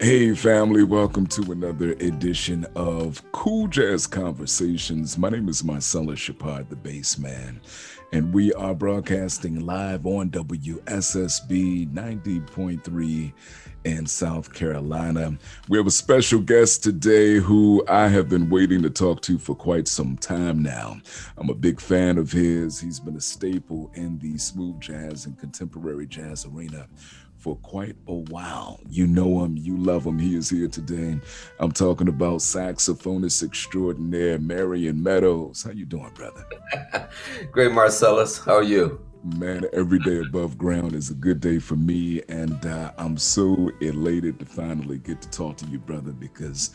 Hey, family, welcome to another edition of Cool Jazz Conversations. My name is Marcellus Shepard, the bass man, and we are broadcasting live on WSSB 90.3 in South Carolina. We have a special guest today who I have been waiting to talk to for quite some time now. I'm a big fan of his. He's been a staple in the smooth jazz and contemporary jazz arena for quite a while. You know him, you love him. He is here today. I'm talking about saxophonist extraordinaire Marion Meadows. How you doing, brother? Great, Marcellus. How are you? Man, every day above ground is a good day for me, and uh, I'm so elated to finally get to talk to you, brother, because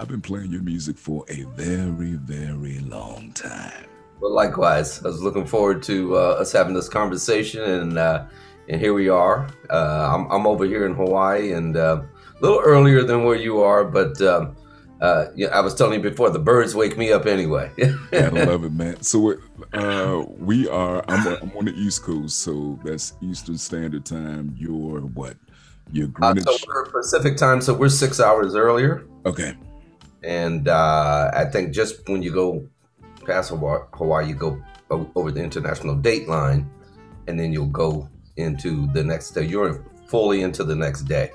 I've been playing your music for a very, very long time. Well, likewise, I was looking forward to uh, us having this conversation, and uh, and here we are. Uh, I'm, I'm over here in Hawaii, and uh, a little earlier than where you are, but um, uh, yeah, I was telling you before, the birds wake me up anyway. yeah, I love it, man. So uh, we are. I'm, I'm, on the East Coast, so that's Eastern Standard Time. You're what? You're uh, Greenwich. so we're Pacific time, so we're six hours earlier. Okay. And uh, I think just when you go past Hawaii, you go over the international date line, and then you'll go into the next day. You're fully into the next day.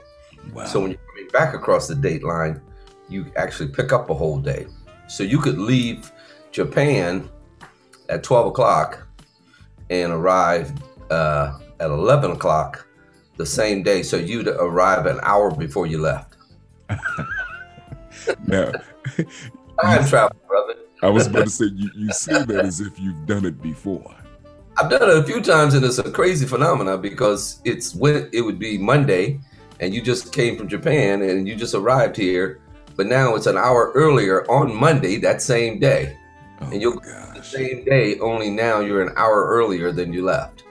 Wow. So when you're coming back across the date line, you actually pick up a whole day. So you could leave Japan at 12 o'clock and arrive uh, at 11 o'clock the same day. So you'd arrive an hour before you left. now, time travel, brother. I was about to say, you, you say that as if you've done it before. I've done it a few times, and it's a crazy phenomenon because it's when it would be Monday, and you just came from Japan and you just arrived here, but now it's an hour earlier on Monday that same day, oh and you'll gosh. the same day. Only now you're an hour earlier than you left.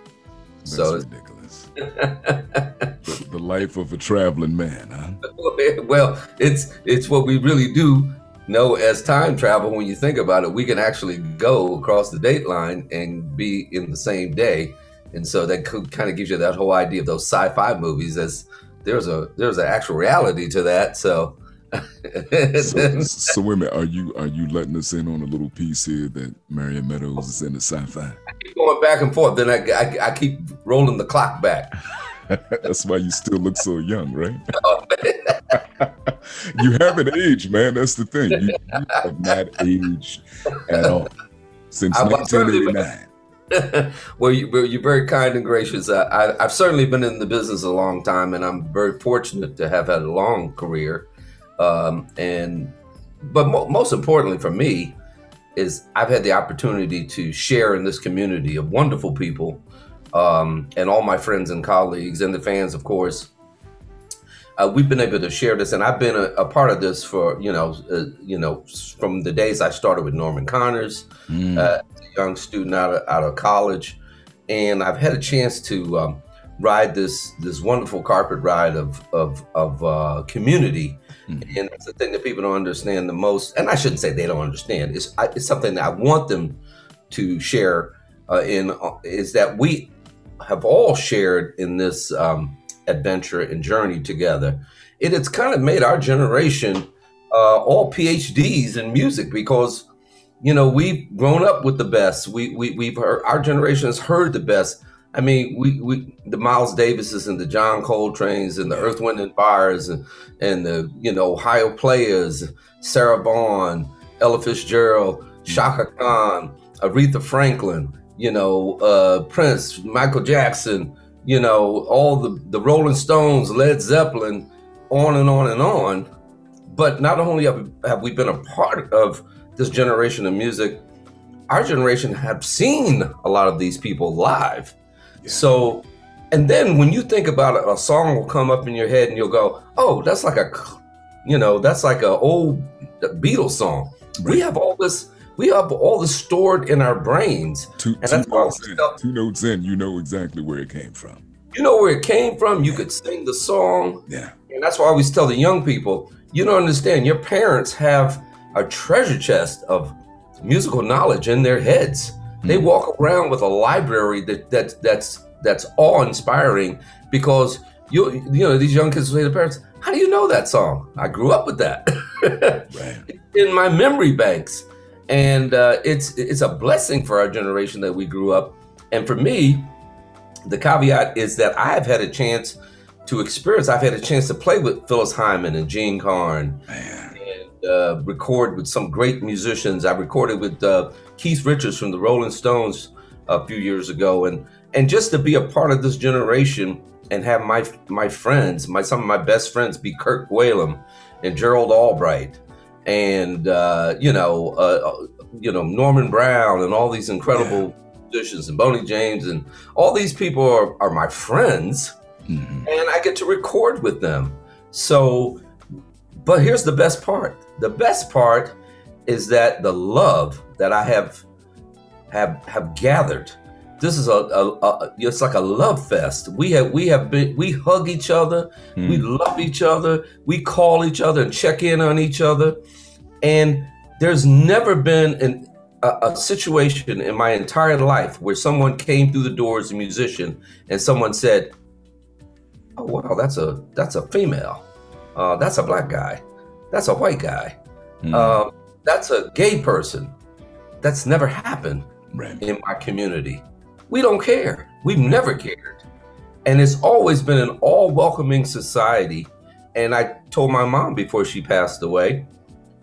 That's so ridiculous. the, the life of a traveling man, huh? well, it's it's what we really do know as time travel when you think about it we can actually go across the date line and be in the same day and so that kind of gives you that whole idea of those sci-fi movies as there's a there's an actual reality to that so so, so wait a minute, are you are you letting us in on a little piece here that Marion Meadows is in the sci-fi? I keep going back and forth, then I, I, I keep rolling the clock back. That's why you still look so young, right? you haven't aged, man. That's the thing. You, you have not aged at all since 1989. well, you, are very kind and gracious. I, have certainly been in the business a long time, and I'm very fortunate to have had a long career. Um, and but mo- most importantly for me is I've had the opportunity to share in this community of wonderful people um, and all my friends and colleagues and the fans, of course. Uh, we've been able to share this, and I've been a, a part of this for you know, uh, you know, from the days I started with Norman Connors, mm. uh, a young student out of out of college, and I've had a chance to um, ride this this wonderful carpet ride of of of uh, community, mm. and that's the thing that people don't understand the most. And I shouldn't say they don't understand. It's I, it's something that I want them to share uh, in uh, is that we have all shared in this um, adventure and journey together. It has kind of made our generation uh, all PhDs in music because, you know, we've grown up with the best. We, we we've heard our generation has heard the best. I mean, we, we the Miles Davises and the John Coltrane's and the Earth, Wind and Fires and and the you know Ohio players, Sarah Vaughan, Ella Fitzgerald, Chaka Khan, Aretha Franklin you know, uh, Prince, Michael Jackson, you know, all the, the Rolling Stones, Led Zeppelin, on and on and on. But not only have, have we been a part of this generation of music, our generation have seen a lot of these people live. Yeah. So, and then when you think about it, a song will come up in your head and you'll go, oh, that's like a, you know, that's like a old Beatles song. Right. We have all this we have all this stored in our brains. Two, and two notes in, two notes in, you know exactly where it came from. You know where it came from. You could sing the song. Yeah. And that's why I always tell the young people, you don't understand. Your parents have a treasure chest of musical knowledge in their heads. Mm-hmm. They walk around with a library that, that that's that's awe inspiring because you you know these young kids say to parents, How do you know that song? I grew up with that right. in my memory banks, and uh, it's it's a blessing for our generation that we grew up. And for me, the caveat is that I've had a chance to experience. I've had a chance to play with Phyllis Hyman and Jean Carn, Man. and uh, record with some great musicians. I recorded with uh, Keith Richards from the Rolling Stones a few years ago, and and just to be a part of this generation and have my my friends, my some of my best friends, be Kirk Whalum and Gerald Albright, and uh, you know, uh, you know Norman Brown, and all these incredible yeah. musicians, and Boney James, and all these people are, are my friends, mm-hmm. and I get to record with them. So, but here's the best part: the best part is that the love that I have have have gathered this is a, a, a, it's like a love fest. We have we have been we hug each other, mm. we love each other, we call each other and check in on each other, and there's never been an, a, a situation in my entire life where someone came through the door as a musician and someone said, "Oh wow, that's a that's a female, uh, that's a black guy, that's a white guy, mm. uh, that's a gay person." That's never happened right. in my community. We don't care. We've never cared. And it's always been an all welcoming society. And I told my mom before she passed away,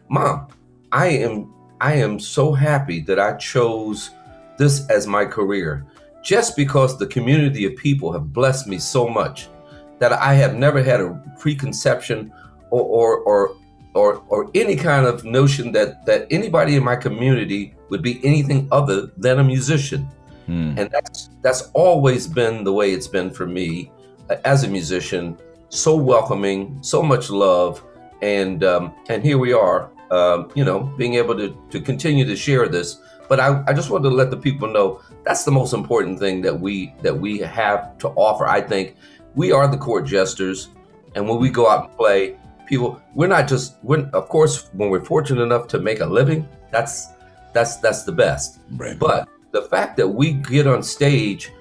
Mom, I am I am so happy that I chose this as my career just because the community of people have blessed me so much that I have never had a preconception or or or or, or any kind of notion that that anybody in my community would be anything other than a musician. Hmm. And that's that's always been the way it's been for me uh, as a musician. So welcoming, so much love, and um, and here we are. Um, you know, being able to to continue to share this. But I, I just wanted to let the people know that's the most important thing that we that we have to offer. I think we are the court jesters, and when we go out and play, people we're not just we're of course when we're fortunate enough to make a living, that's that's that's the best. Right. But the fact that we get on stage,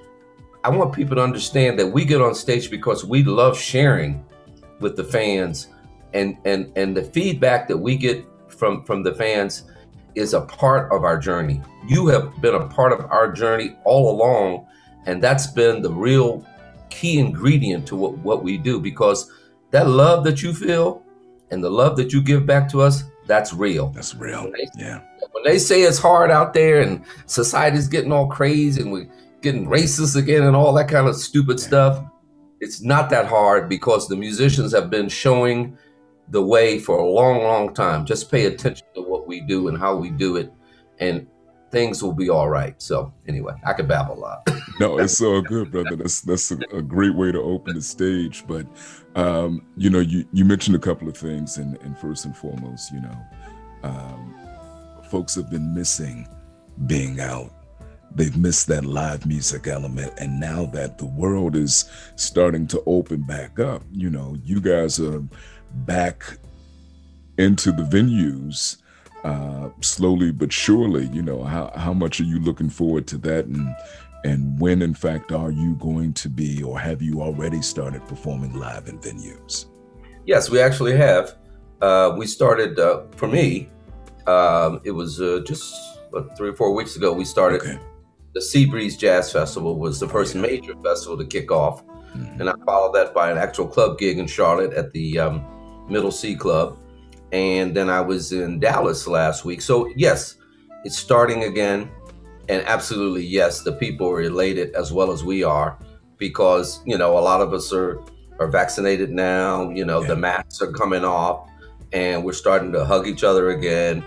I want people to understand that we get on stage because we love sharing with the fans and and and the feedback that we get from from the fans is a part of our journey. You have been a part of our journey all along and that's been the real key ingredient to what, what we do because that love that you feel and the love that you give back to us that's real. That's real. yeah when they say it's hard out there and society's getting all crazy and we're getting racist again and all that kind of stupid stuff, it's not that hard because the musicians have been showing the way for a long, long time. Just pay attention to what we do and how we do it, and things will be all right. So anyway, I could babble a lot. no, it's so good, brother. That's that's a, a, great way to open the stage. But um, you know, you you mentioned a couple of things, and, and first and foremost, you know, um, folks have been missing being out. They've missed that live music element. And now that the world is starting to open back up, you know, you guys are back into the venues uh, slowly but surely. You know, how, how much are you looking forward to that? And, and when, in fact, are you going to be, or have you already started performing live in venues? Yes, we actually have. Uh, we started, uh, for me, um, it was uh, just what, three or four weeks ago. We started okay. the Seabreeze Jazz Festival was the first major festival to kick off, mm-hmm. and I followed that by an actual club gig in Charlotte at the um, Middle C Club, and then I was in Dallas last week. So yes, it's starting again, and absolutely yes, the people are elated as well as we are because you know a lot of us are are vaccinated now. You know yeah. the masks are coming off, and we're starting to hug each other again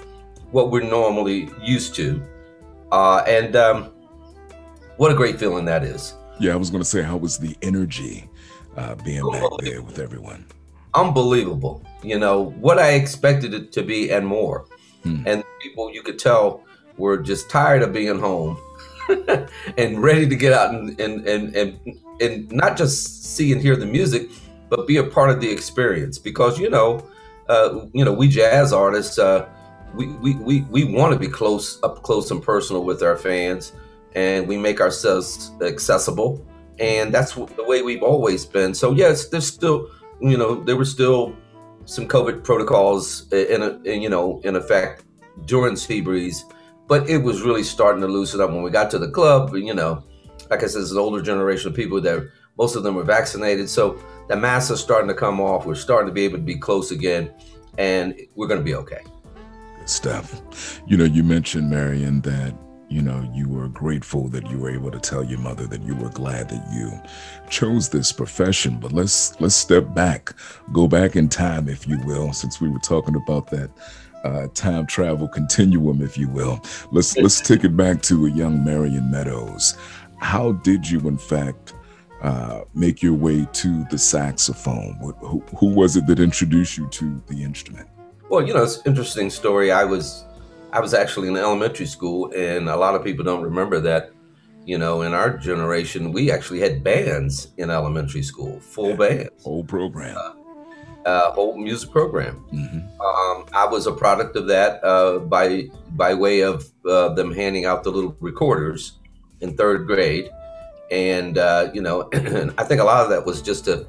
what we're normally used to. Uh, and um, what a great feeling that is. Yeah, I was going to say, how was the energy uh, being back there with everyone? Unbelievable. You know, what I expected it to be and more. Hmm. And people, you could tell, were just tired of being home and ready to get out and, and, and, and, and not just see and hear the music, but be a part of the experience. Because, you know, uh, you know, we jazz artists, uh, we, we, we, we want to be close, up close and personal with our fans, and we make ourselves accessible. And that's the way we've always been. So yes, there's still you know, there were still some COVID protocols in, a, in you know in effect during Seabreeze, but it was really starting to loosen up when we got to the club. You know, like I said, it's an older generation of people that most of them were vaccinated, so the masks are starting to come off. We're starting to be able to be close again, and we're going to be okay. Good stuff. You know, you mentioned Marion that you know, you were grateful that you were able to tell your mother that you were glad that you chose this profession. But let's let's step back, go back in time, if you will, since we were talking about that uh, time travel continuum, if you will. Let's let's take it back to a young Marion Meadows. How did you, in fact, uh, make your way to the saxophone? Who, who was it that introduced you to the instrument? Well, you know, it's an interesting story. I was I was actually in elementary school, and a lot of people don't remember that. You know, in our generation, we actually had bands in elementary school, full bands, whole program, uh, uh, whole music program. Mm-hmm. Um, I was a product of that uh, by by way of uh, them handing out the little recorders in third grade, and uh, you know, I think a lot of that was just to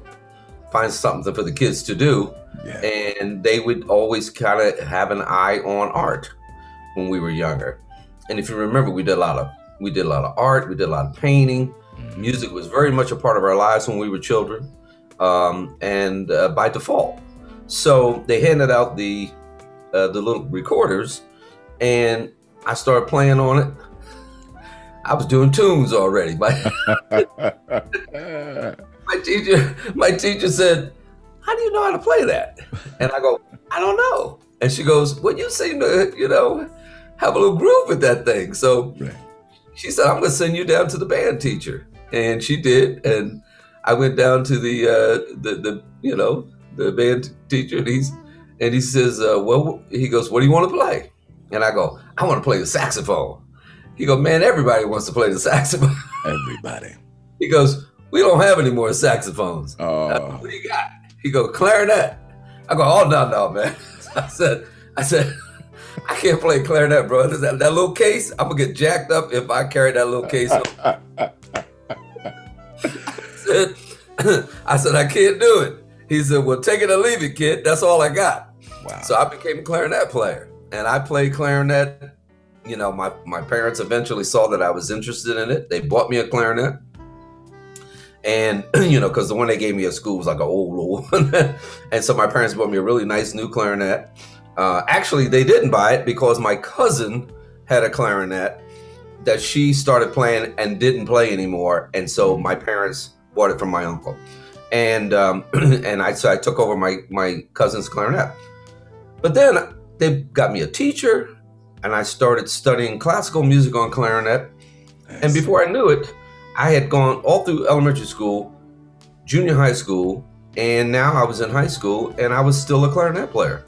find something for the kids to do. Yeah. And they would always kind of have an eye on art when we were younger. And if you remember, we did a lot of we did a lot of art, we did a lot of painting. Mm-hmm. Music was very much a part of our lives when we were children, um, and uh, by default. So they handed out the uh, the little recorders, and I started playing on it. I was doing tunes already. My, my teacher, my teacher said, "How do you know how to play that?" And I go, "I don't know." And she goes, "Well, you seem to, you know, have a little groove with that thing. So right. she said, I'm going to send you down to the band teacher. And she did. And I went down to the, uh, the, the, you know, the band teacher and he's, and he says, uh, well, he goes, what do you want to play? And I go, I want to play the saxophone. He goes, man, everybody wants to play the saxophone. Everybody. he goes, we don't have any more saxophones. Oh. Uh, what do you got? He goes, clarinet. I go, oh, no, no, man. I said, I said, I can't play clarinet, bro. That, that little case, I'm gonna get jacked up if I carry that little case. I, said, I said, I can't do it. He said, Well, take it or leave it, kid. That's all I got. Wow. So I became a clarinet player. And I played clarinet. You know, my, my parents eventually saw that I was interested in it. They bought me a clarinet. And, you know, because the one they gave me at school was like an old, old one. and so my parents bought me a really nice new clarinet. Uh, actually, they didn't buy it because my cousin had a clarinet that she started playing and didn't play anymore, and so my parents bought it from my uncle, and um, and I so I took over my my cousin's clarinet. But then they got me a teacher, and I started studying classical music on clarinet. And before I knew it, I had gone all through elementary school, junior high school, and now I was in high school, and I was still a clarinet player.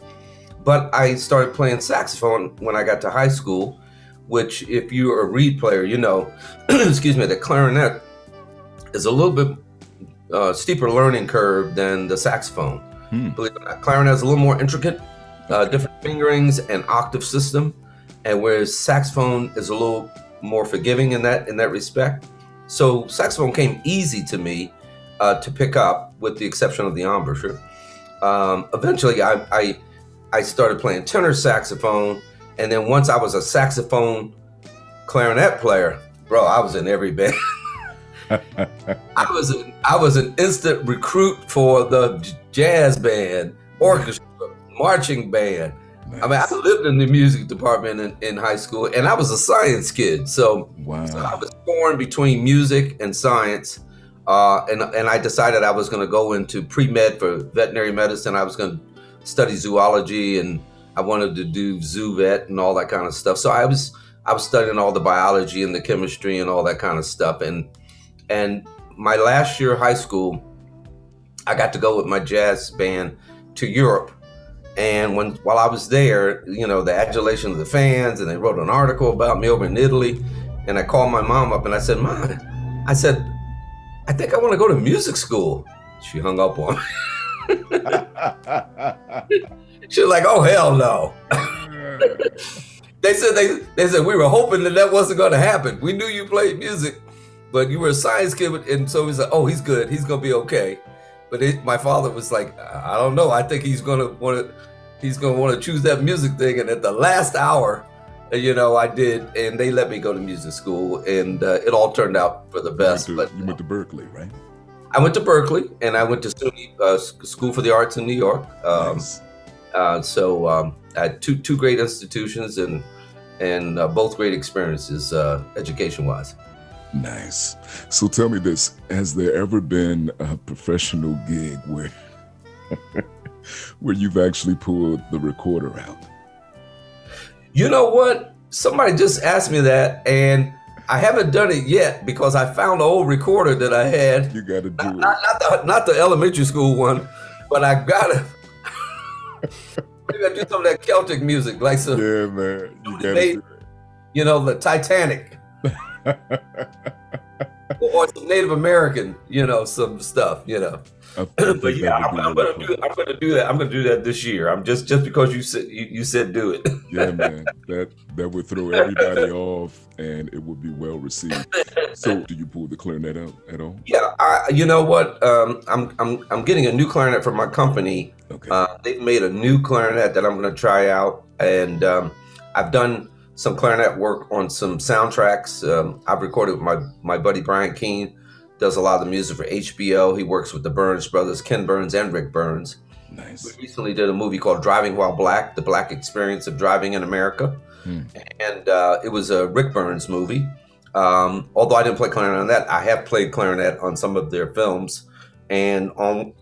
But I started playing saxophone when I got to high school, which, if you're a reed player, you know, excuse me, the clarinet is a little bit uh, steeper learning curve than the saxophone. Hmm. Believe it or not, clarinet is a little more intricate, uh, different fingerings and octave system, and whereas saxophone is a little more forgiving in that in that respect. So saxophone came easy to me uh, to pick up, with the exception of the embouchure. Um, eventually, I, I I started playing tenor saxophone, and then once I was a saxophone clarinet player, bro, I was in every band. I was an, I was an instant recruit for the jazz band, orchestra, marching band. Nice. I mean, I lived in the music department in, in, high school, and I was a science kid. So, wow. so I was torn between music and science. Uh, and and I decided I was going to go into pre med for veterinary medicine. I was going to study zoology and I wanted to do zoo vet and all that kind of stuff. So I was I was studying all the biology and the chemistry and all that kind of stuff. And and my last year of high school, I got to go with my jazz band to Europe. And when while I was there, you know, the adulation of the fans, and they wrote an article about me over in Italy. And I called my mom up and I said, Mom, I said, I think I want to go to music school. She hung up on me. she was like, "Oh hell no." they said they they said we were hoping that that wasn't going to happen. We knew you played music, but you were a science kid, and so we like, "Oh, he's good. He's gonna be okay." but it, my father was like, I don't know. I think he's gonna want to, he's gonna want to choose that music thing. And at the last hour, uh, you know, I did, and they let me go to music school, and uh, it all turned out for the best. You but you went to Berklee, right? I went to Berklee, and I went to SUNY, uh, School for the Arts in New York. Um, nice. uh, so um, I had two two great institutions, and and uh, both great experiences, uh, education wise. Nice. So tell me this: Has there ever been a professional gig where where you've actually pulled the recorder out? You know what? Somebody just asked me that, and I haven't done it yet because I found an old recorder that I had. You got to do it. Not, not the not the elementary school one, but I gotta. Maybe I do some of that Celtic music, like some, Yeah, man. You got to you know, the Titanic it. or some Native American, you know, some stuff, you know. but yeah, I'm, I'm gonna do. I'm gonna do that. I'm gonna do that this year. I'm just just because you said you, you said do it. Yeah, man. That that would throw everybody off, and it would be well received. So, do you pull the clarinet out at all? yeah, I, you know what? Um, I'm I'm I'm getting a new clarinet from my company. Okay. Uh, they've made a new clarinet that I'm going to try out, and um, I've done some clarinet work on some soundtracks. Um, I've recorded with my my buddy Brian Keane. Does a lot of the music for HBO. He works with the Burns brothers, Ken Burns and Ric Burns. nice. We recently did a movie called Driving While Black: The Black Experience of Driving in America, Hmm. and uh, it was a Ric Burns movie. Um, although I didn't play clarinet on that, I have played clarinet on some of their films, and on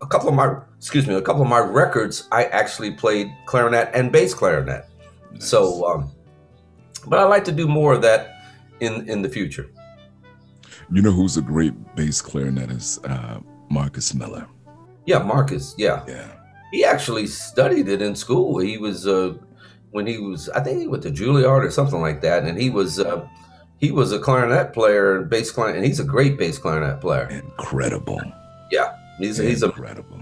a couple of my excuse me, a couple of my records, I actually played clarinet and bass clarinet. Nice. So, um, but I like to do more of that in in the future. you know who's a great bass clarinetist? Uh, Marcus Miller. Yeah, Marcus. Yeah, Yeah. he actually studied it in school. He was uh, when he was, I think he went to Juilliard or something like that, and he was uh, he was a clarinet player and bass clarinet, and he's a great bass clarinet player. Incredible. Yeah, he's he's a incredible.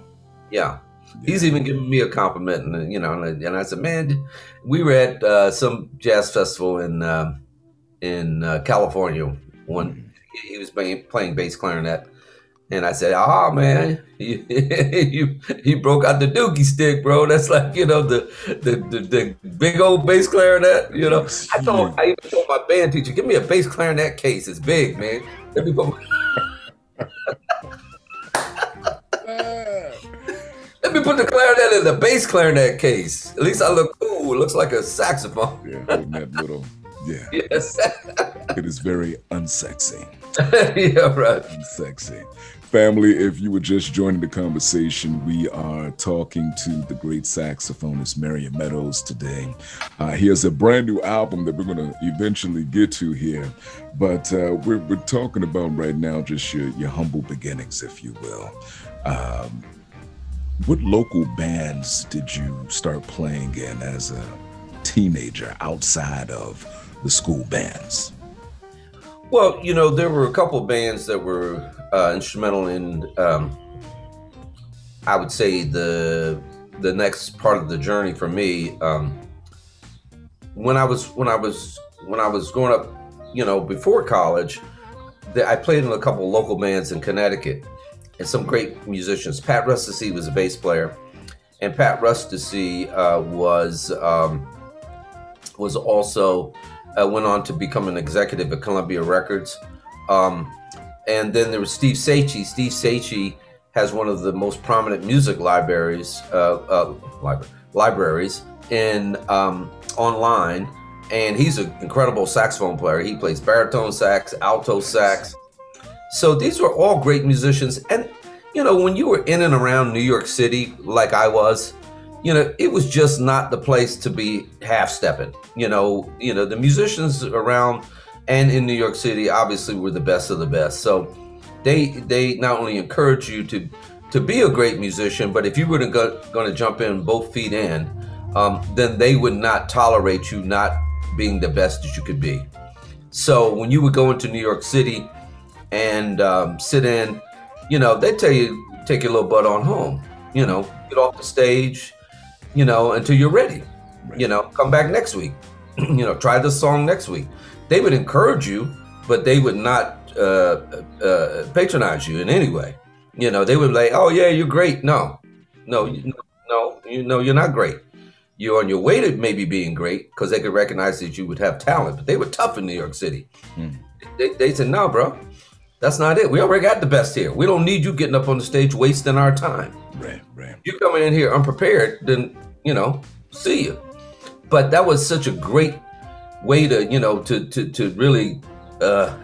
yeah. He's even giving me a compliment, and you know, and, and I said, "Man, we were at uh, some jazz festival in uh, in uh, California. One, he was playing, playing bass clarinet, and I said, "Oh man, you, you you broke out the dookie stick, bro. That's like you know the the the, the big old bass clarinet. You know, I told. I even told my band teacher, give me a bass clarinet case. It's big, man. Let me put my, let me put the clarinet in the bass clarinet case. At least I look cool. It looks like a saxophone. Yeah, holding that little. Yeah, Yes. it is very unsexy. yeah, right. Unsexy. Family, if you were just joining the conversation, we are talking to the great saxophonist Marion Meadows today. Uh, he has a brand new album that we're going to eventually get to here, but uh, we're, we're talking about right now just your, your humble beginnings, if you will. Um, what local bands did you start playing in as a teenager outside of the school bands? Well, you know, there were a couple of bands that were uh, instrumental in, um, I would say, the the next part of the journey for me. Um, when I was when I was when I was growing up, you know, before college, I played in a couple of local bands in Connecticut, and some great musicians. Pat Rusticy was a bass player, and Pat Rusticy uh, was um, was also uh, went on to become an executive at Columbia Records. Um, and then there was Steve Saichi. Steve Saichi has one of the most prominent music libraries, uh, uh, libra- libraries in um, online, and he's an incredible saxophone player. He plays baritone sax, alto sax. So these were all great musicians, and you know when you were in and around New York City, like I was, you know it was just not the place to be half stepping. You know, you know the musicians around and in New York City obviously were the best of the best. So they they not only encourage you to to be a great musician, but if you were to go, going to jump in both feet in, um, then they would not tolerate you not being the best that you could be. So when you would go into New York City and um, sit in, you know, they tell you take your little butt on home. You know, get off the stage, you know, until you're ready. You know, come back next week. you know, try this song next week. They would encourage you, but they would not uh, uh, patronize you in any way. You know, they would like, oh yeah, you're great. No, no, you, no, you know, you're not great. You're on your way to maybe being great because they could recognize that you would have talent. But they were tough in New York City. Hmm. They, they said, no, bro, that's not it. We already got the best here. We don't need you getting up on the stage wasting our time. Right, right. You coming in here unprepared, then you know, see you. But that was such a great way to, you know, to to to really uh,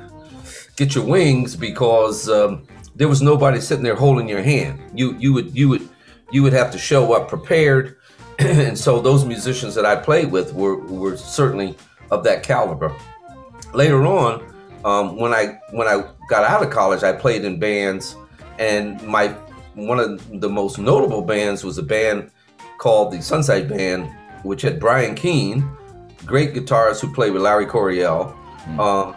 get your wings because um, there was nobody sitting there holding your hand. You you would you would you would have to show up prepared, and so those musicians that I played with were were certainly of that caliber. Later on, um, when I when I got out of college, I played in bands, and my one of the most notable bands was a band called the Sunside Band, which had Brian Keane, great guitarist who played with Larry Coryell, mm. um,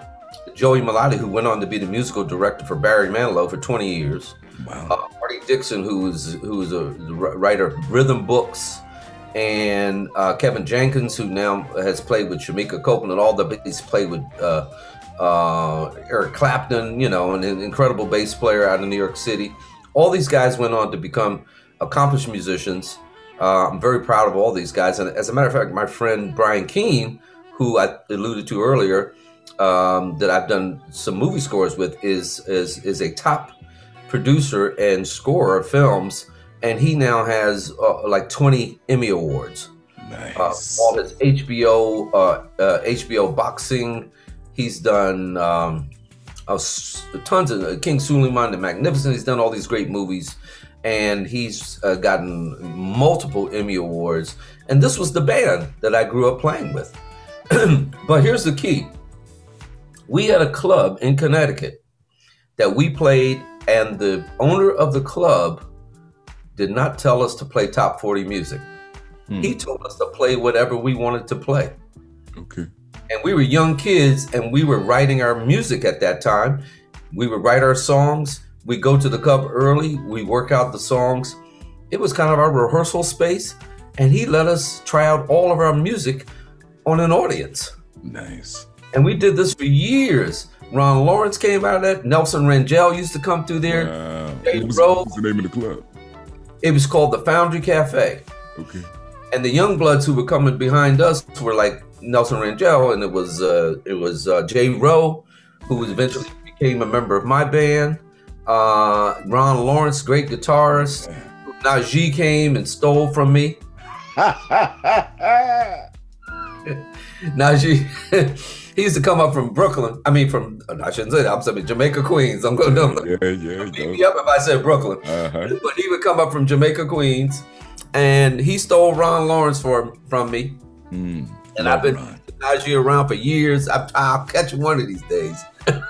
Joey Melotti, who went on to be the musical director for Barry Manilow for 20 years, wow. uh, Marty Dixon, who was a writer of rhythm books, and uh, Kevin Jenkins, who now has played with Shemekia Copeland, all the he's played with uh, uh, Eric Clapton, you know, an incredible bass player out of New York City. All these guys went on to become accomplished musicians. Uh, I'm very proud of all these guys. And as a matter of fact, my friend Brian Keane, who I alluded to earlier, um, that I've done some movie scores with, is is is a top producer and scorer of films, and he now has uh, like 20 Emmy awards. Nice. Uh, all his HBO HBO uh, boxing. He's done um, tons of uh, King Suleiman the Magnificent. He's done all these great movies and he's uh, gotten multiple Emmy Awards. And this was the band that I grew up playing with. but here's the key we had a club in Connecticut that we played, and the owner of the club did not tell us to play top 40 music. Hmm. He told us to play whatever we wanted to play. Okay. And we were young kids and we were writing our music at that time. We would write our songs we go to the club early, we work out the songs. It was kind of our rehearsal space, and he let us try out all of our music on an audience. Nice. And we did this for years. Ron Lawrence came out of that. Nelson Rangell used to come through there. Wow. What was, what was the name of the club? It was called the Foundry Cafe. Okay. And the young bloods who were coming behind us were like Nelson Rangell, and it was uh, it was uh, Jay Rowe, who eventually became a member of my band. Uh, Ron Lawrence, great guitarist. Najee came and stole from me. Najee, he used to come up from Brooklyn. I mean, from I shouldn't say that. I'm saying Jamaica, Queens. I'm going to yeah, yeah. Beat me up if I said Brooklyn. Uh-huh. But he would come up from Jamaica, Queens, and he stole Ron Lawrence for from me. Mm, and I've been Ron. Najee around for years. I, I'll catch one of these days. but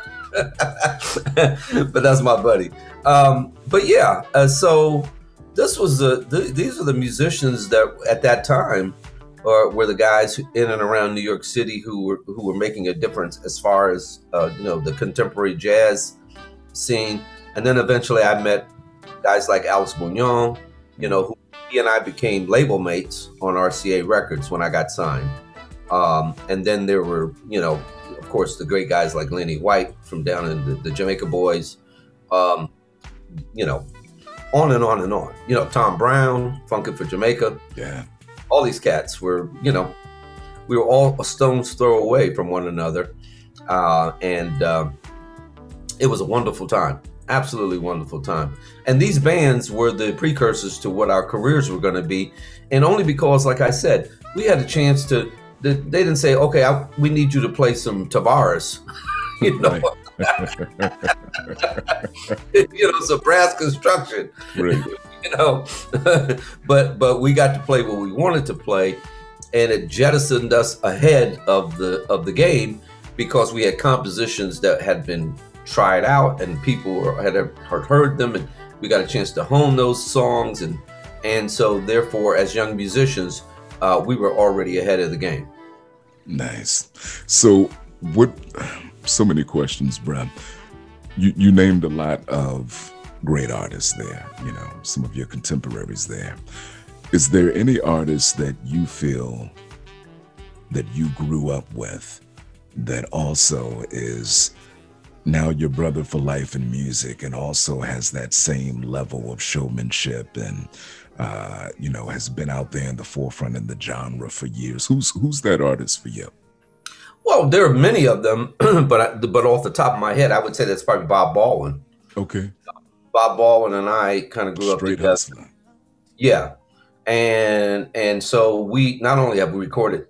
that's my buddy. Um, but yeah, uh, so this was the, the, these are the musicians that at that time uh, were the guys in and around New York City who were who were making a difference as far as uh, you know the contemporary jazz scene. And then eventually I met guys like Alex Bugnon, you know, who he and I became label mates on RCA Records when I got signed. Um, and then there were, you know, of course, the great guys like Lenny White from down in the, the Jamaica Boys, um, you know, on and on and on. You know, Tom Browne, Funkin' for Jamaica. Yeah. All these cats were, you know, we were all a stone's throw away from one another. Uh, and uh, it was a wonderful time. Absolutely wonderful time. And these bands were the precursors to what our careers were going to be. And only because, like I said, we had a chance to they didn't say, okay, I, we need you to play some Tavares. you know, you know, some brass construction. Right. you know, but but we got to play what we wanted to play, and it jettisoned us ahead of the of the game because we had compositions that had been tried out and people had heard them, and we got a chance to hone those songs, and and so therefore, as young musicians uh, we were already ahead of the game. Nice. So, what? So many questions, Brad. You you named a lot of great artists there. You know, some of your contemporaries there. Is there any artist that you feel that you grew up with that also is now your brother for life in music and also has that same level of showmanship and uh, you know has been out there in the forefront in the genre for years who's who's that artist for you well there are many of them but I, but off the top of my head i would say that's probably bob baldwin okay bob baldwin and i kind of grew Straight up together hustling. yeah and and so we not only have we recorded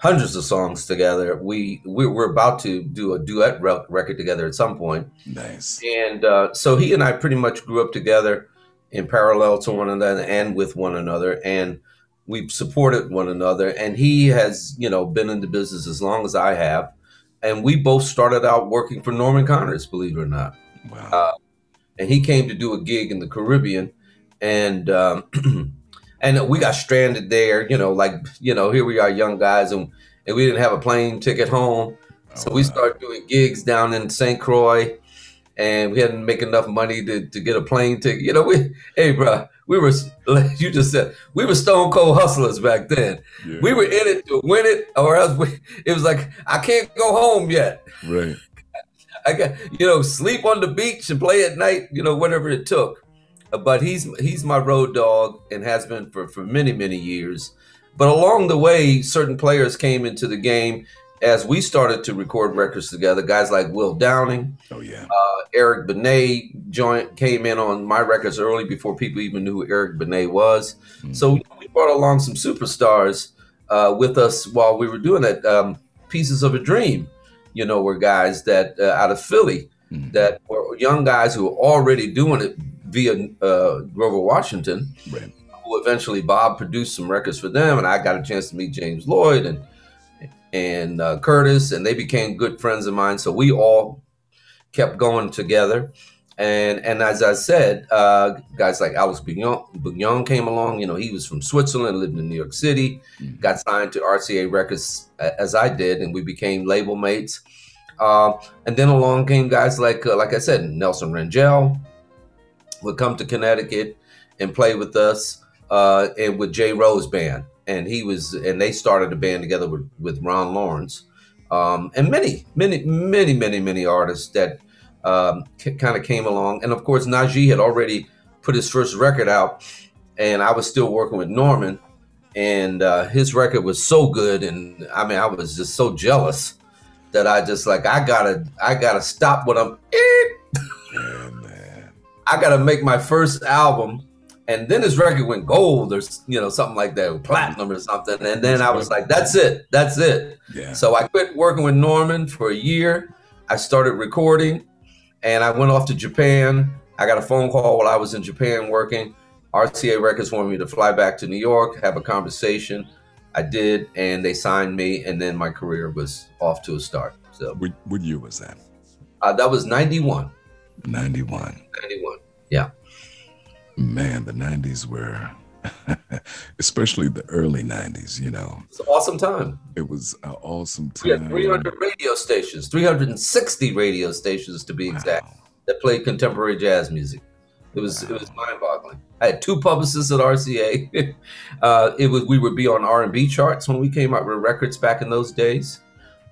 hundreds of songs together. We we're, about to do a duet record together at some point. Nice. And uh, so he and I pretty much grew up together in parallel to one another and with one another, and we've supported one another. And he has, you know, been in the business as long as I have, and we both started out working for Norman Connors, believe it or not. Wow. Uh, and he came to do a gig in the Caribbean, and. Um, and we got stranded there. You know, like you know, here we are, young guys, and and we didn't have a plane ticket home, so oh, we started doing gigs down in St. Croix, and we hadn't make enough money to, to get a plane ticket. You know, we hey, bro, we were like you just said we were stone cold hustlers back then. Yeah. We were in it to win it, or else we, it was like I can't go home yet. Right. I got you know sleep on the beach and play at night. You know, whatever it took uh, but he's he's my road dog and has been for, for many many years. But along the way, certain players came into the game as we started to record records together. Guys like Will Downing, oh yeah, uh, Eric Benet joint came in on my records early before people even knew who Eric Benet was. Mm-hmm. So we brought along some superstars uh, with us while we were doing that. Um, Pieces of a Dream, you know, were guys that uh, out of Philly mm-hmm. that were young guys who were already doing it via uh, Grover Washington, right. who eventually Bob produced some records for them, and I got a chance to meet James Lloyd and and uh, Curtis, and they became good friends of mine. So we all kept going together. And and as I said, uh, guys like Alex Bugnon came along. You know, he was from Switzerland, lived in New York City, mm-hmm. got signed to RCA Records as I did, and we became label mates. Uh, and then along came guys like, uh, like I said, Nelson Rangell, would come to Connecticut and play with us uh, and with Jay Rowe's Band. And he was, and they started a band together with, with Ron Lawrence. Um, and many, many, many, many, many artists that um, c- kind of came along. And of course, Najee had already put his first record out, and I was still working with Norman. And uh, his record was so good, and I mean, I was just so jealous that I just like I gotta, I gotta stop what I'm. I got to make my first album. And then his record went gold or, you know, something like that, platinum or something. And then I was like, that's it. That's it. Yeah. So I quit working with Norman for a year. I started recording and I went off to Japan. I got a phone call while I was in Japan working. RCA Records wanted me to fly back to New York, have a conversation. I did, and they signed me, and then my career was off to a start. So, what, what year was that? Uh, that was 91. 91. 91. Yeah. Man, the 90s were, especially the early 90s, you know. It's an awesome time. It was an awesome time. We had 300 radio stations, 360 radio stations to be exact, that played contemporary jazz music. It was wow. it was mind boggling. I had two publicists at RCA. uh, it was we would be on R and B charts when we came out with records back in those days.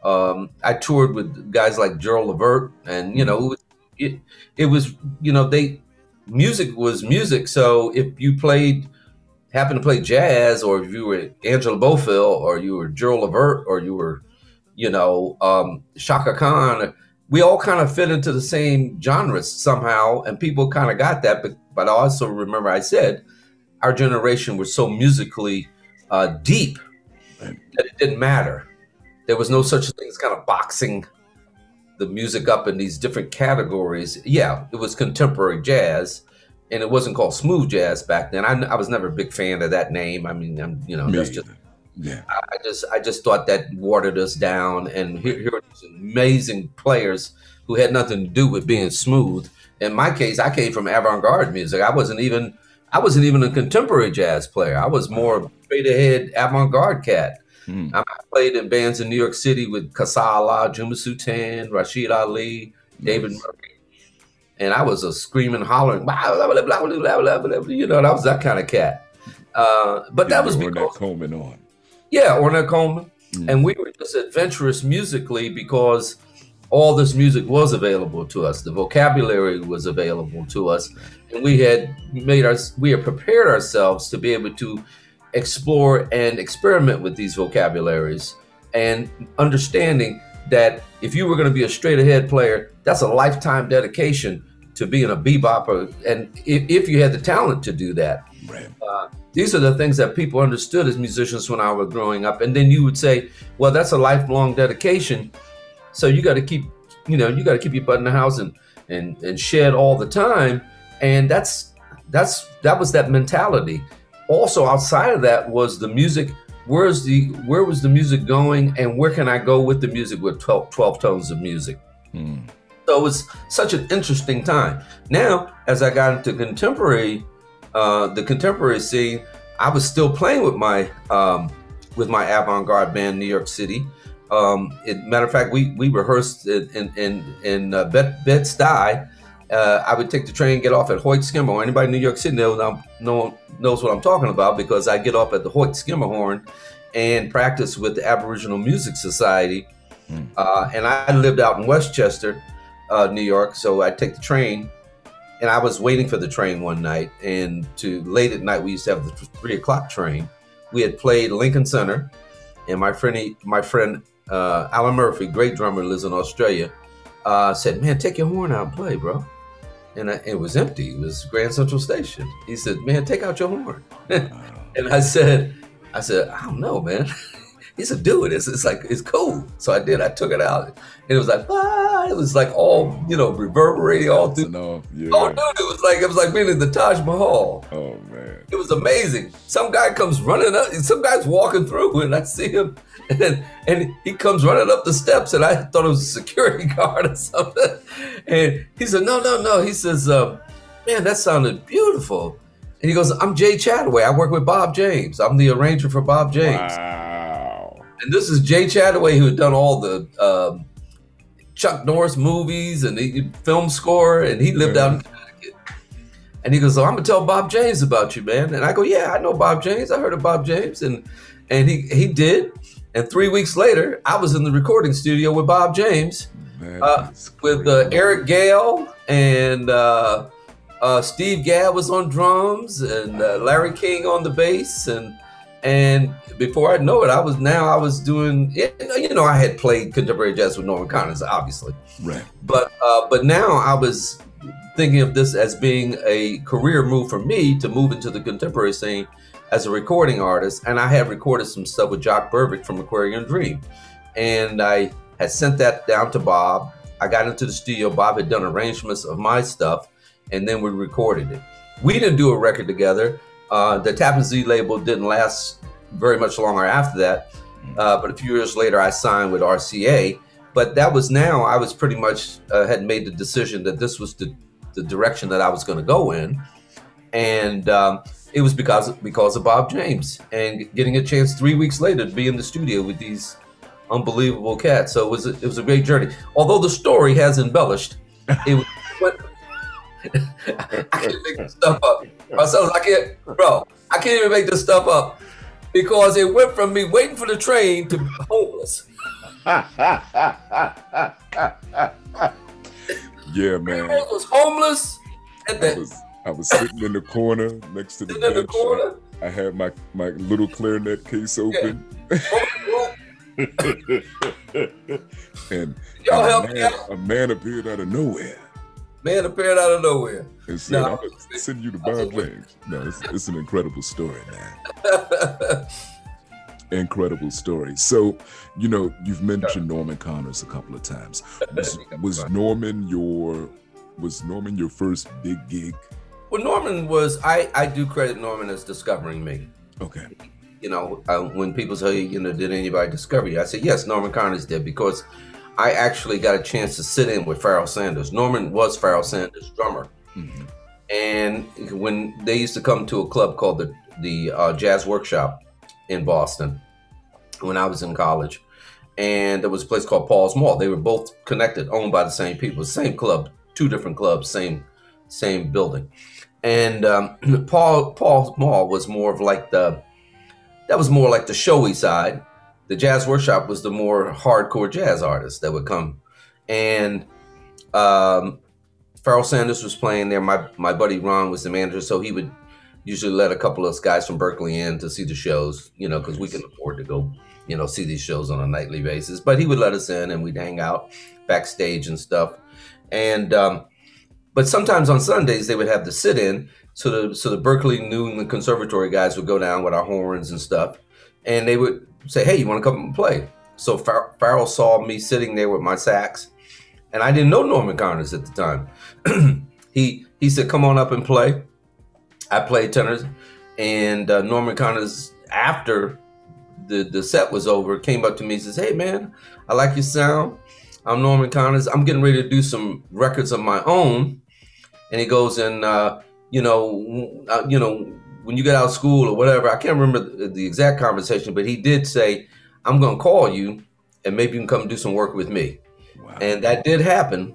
Um, I toured with guys like Gerald Levert, and you know, it, it was you know they music was music. So if you played, happened to play jazz, or if you were Angela Bofill, or you were Gerald Levert, or you were, you know, um, Chaka Khan, we all kind of fit into the same genres somehow, and people kind of got that. But but I also remember I said our generation was so musically uh, deep that it didn't matter. There was no such thing as kind of boxing the music up in these different categories. Yeah, it was contemporary jazz, and it wasn't called smooth jazz back then. I, I was never a big fan of that name. I mean, I'm, you know, Me that's just yeah. I just I just thought that watered us down. And here, here are these amazing players who had nothing to do with being smooth. In my case, I came from avant-garde music. I wasn't even I wasn't even a contemporary jazz player. I was more straight ahead avant-garde cat. Mm. I played in bands in New York City with Kasa Allah, Juma Sultan, Rashied Ali, David Murray. And I was a screaming, hollering, blah, blah, blah, blah, blah, blah, blah, blah. you know, I was that kind of cat. Uh, but that was because. Ornette Coleman on. Yeah, Ornette Coleman. Mm. And we were just adventurous musically because all this music was available to us. The vocabulary was available to us, and we had made our we had prepared ourselves to be able to explore and experiment with these vocabularies and understanding that if you were going to be a straight ahead player, that's a lifetime dedication to being a bebopper, and if, if you had the talent to do that. Right. Uh, these are the things that people understood as musicians when I was growing up, and then you would say, "Well, that's a lifelong dedication." So you got to keep, you know, you got to keep your butt in the house and and and shed all the time, and that's that's that was that mentality. Also, outside of that was the music. Where's the where was the music going, and where can I go with the music with 12, 12 tones of music? Mm. So it was such an interesting time. Now, as I got into contemporary, uh, the contemporary scene, I was still playing with my um, with my avant-garde band, New York City. Um, it, matter of fact, we we rehearsed in in in, in uh, Bed Bed Stuy. Uh, I would take the train, get off at Hoyt Schermerhorn. Anybody in New York City knows, know, knows what I'm talking about because I get off at the Hoyt Schermerhorn and practice with the Aboriginal Music Society. Mm. Uh, and I lived out in Westchester, uh, New York, so I'd take the train. And I was waiting for the train one night, and to late at night, we used to have the three o'clock train. We had played Lincoln Center, and my friend, my friend uh, Alan Murphy, great drummer, lives in Australia, uh, said, "Man, take your horn out and play, bro." And I, it was empty. It was Grand Central Station. He said, "Man, take out your horn." and I said, "I said, I don't know, man." he said, "Do it. It's, it's like it's cool." So I did. I took it out, and it was like, ah, it was like all you know, reverberating all through. Yeah. Oh, dude, it was like it was like being in the Taj Mahal. Oh man. It was amazing. Some guy comes running up. Some guy's walking through, and I see him, and and he comes running up the steps, and I thought it was a security guard or something. And he said, "No, no, no." He says, uh, "Man, that sounded beautiful." And he goes, "I'm Jay Chattaway. I work with Bob James. I'm the arranger for Bob James." Wow. And this is Jay Chattaway who had done all the um, Chuck Norris movies and he film score, and he lived out in. And he goes, "Oh, I'm gonna tell Bob James about you, man." And I go, "Yeah, I know Bob James. I heard of Bob James." And and he he did. And three weeks later, I was in the recording studio with Bob James, uh, with uh, Eric Gale and uh, uh, Steve Gadd was on drums and uh, Larry King on the bass and and before I know it, I was now I was doing you know I had played contemporary jazz with Norman Connors obviously, Right. but uh, but now I was thinking of this as being a career move for me to move into the contemporary scene as a recording artist, and I had recorded some stuff with Jock Bervick from Aquarian Dream, and I had sent that down to Bob. I got into the studio. Bob had done arrangements of my stuff, and then we recorded it. We didn't do a record together. Uh, the Tappan Zee label didn't last very much longer after that, uh, but a few years later, I signed with RCA. But that was now I was pretty much uh, had made the decision that this was the, the direction that I was going to go in, and um, it was because because of Bob James and getting a chance three weeks later to be in the studio with these unbelievable cats. So it was a, it was a great journey. Although the story has embellished, it was. But I can't make this stuff up. Myself, I can't, bro. I can't even make this stuff up because it went from me waiting for the train to homeless. yeah, man. I was homeless, and I then was I was sitting in the corner next to the in the bench. corner. I had my my little clarinet case open, and, Y'all and help a, me man, out. a man appeared out of nowhere Man appeared out of nowhere. and said, No. "I'm gonna send you to Bob James." No, it's, it's an incredible story, man. Incredible story. So, you know, you've mentioned Norman Connors a couple of times. Was, was Norman your was Norman your first big gig? well, Norman was. I I do credit Norman as discovering me. Okay. you know, uh, when people say, you know, did anybody discover you? I said, yes, Norman Connors did because I actually got a chance to sit in with Pharoah Sanders. Norman was Pharoah Sanders' drummer. Mhm. And when they used to come to a club called the, the uh, Jazz Workshop in Boston when I was in college, and there was a place called Paul's Mall. They were both connected, owned by the same people, same club, two different clubs, same same building. And um, Paul Paul's Mall was more of like the that was more like the showy side. The Jazz Workshop was the more hardcore jazz artists that would come and um, Pharoah Sanders was playing there. My my buddy Ron was the manager, so he would usually let a couple of us guys from Berklee in to see the shows, you know, because we can afford to go, you know, see these shows on a nightly basis. But he would let us in, and we'd hang out backstage and stuff. And um, but sometimes on Sundays they would have the sit in, so the so the Berklee New England Conservatory guys would go down with our horns and stuff, and they would say, "Hey, you want to come and play?" So Phar- Pharoah saw me sitting there with my sax, and I didn't know Norman Connors at the time. he he said, "Come on up and play." I played tenors, and uh, Norman Connors after the the set was over came up to me and says, "Hey man, I like your sound. I'm Norman Connors. I'm getting ready to do some records of my own." And he goes and uh, you know, uh, you know, when you get out of school or whatever, I can't remember the, the exact conversation, but he did say, "I'm going to call you, and maybe you can come do some work with me." Wow. And that did happen.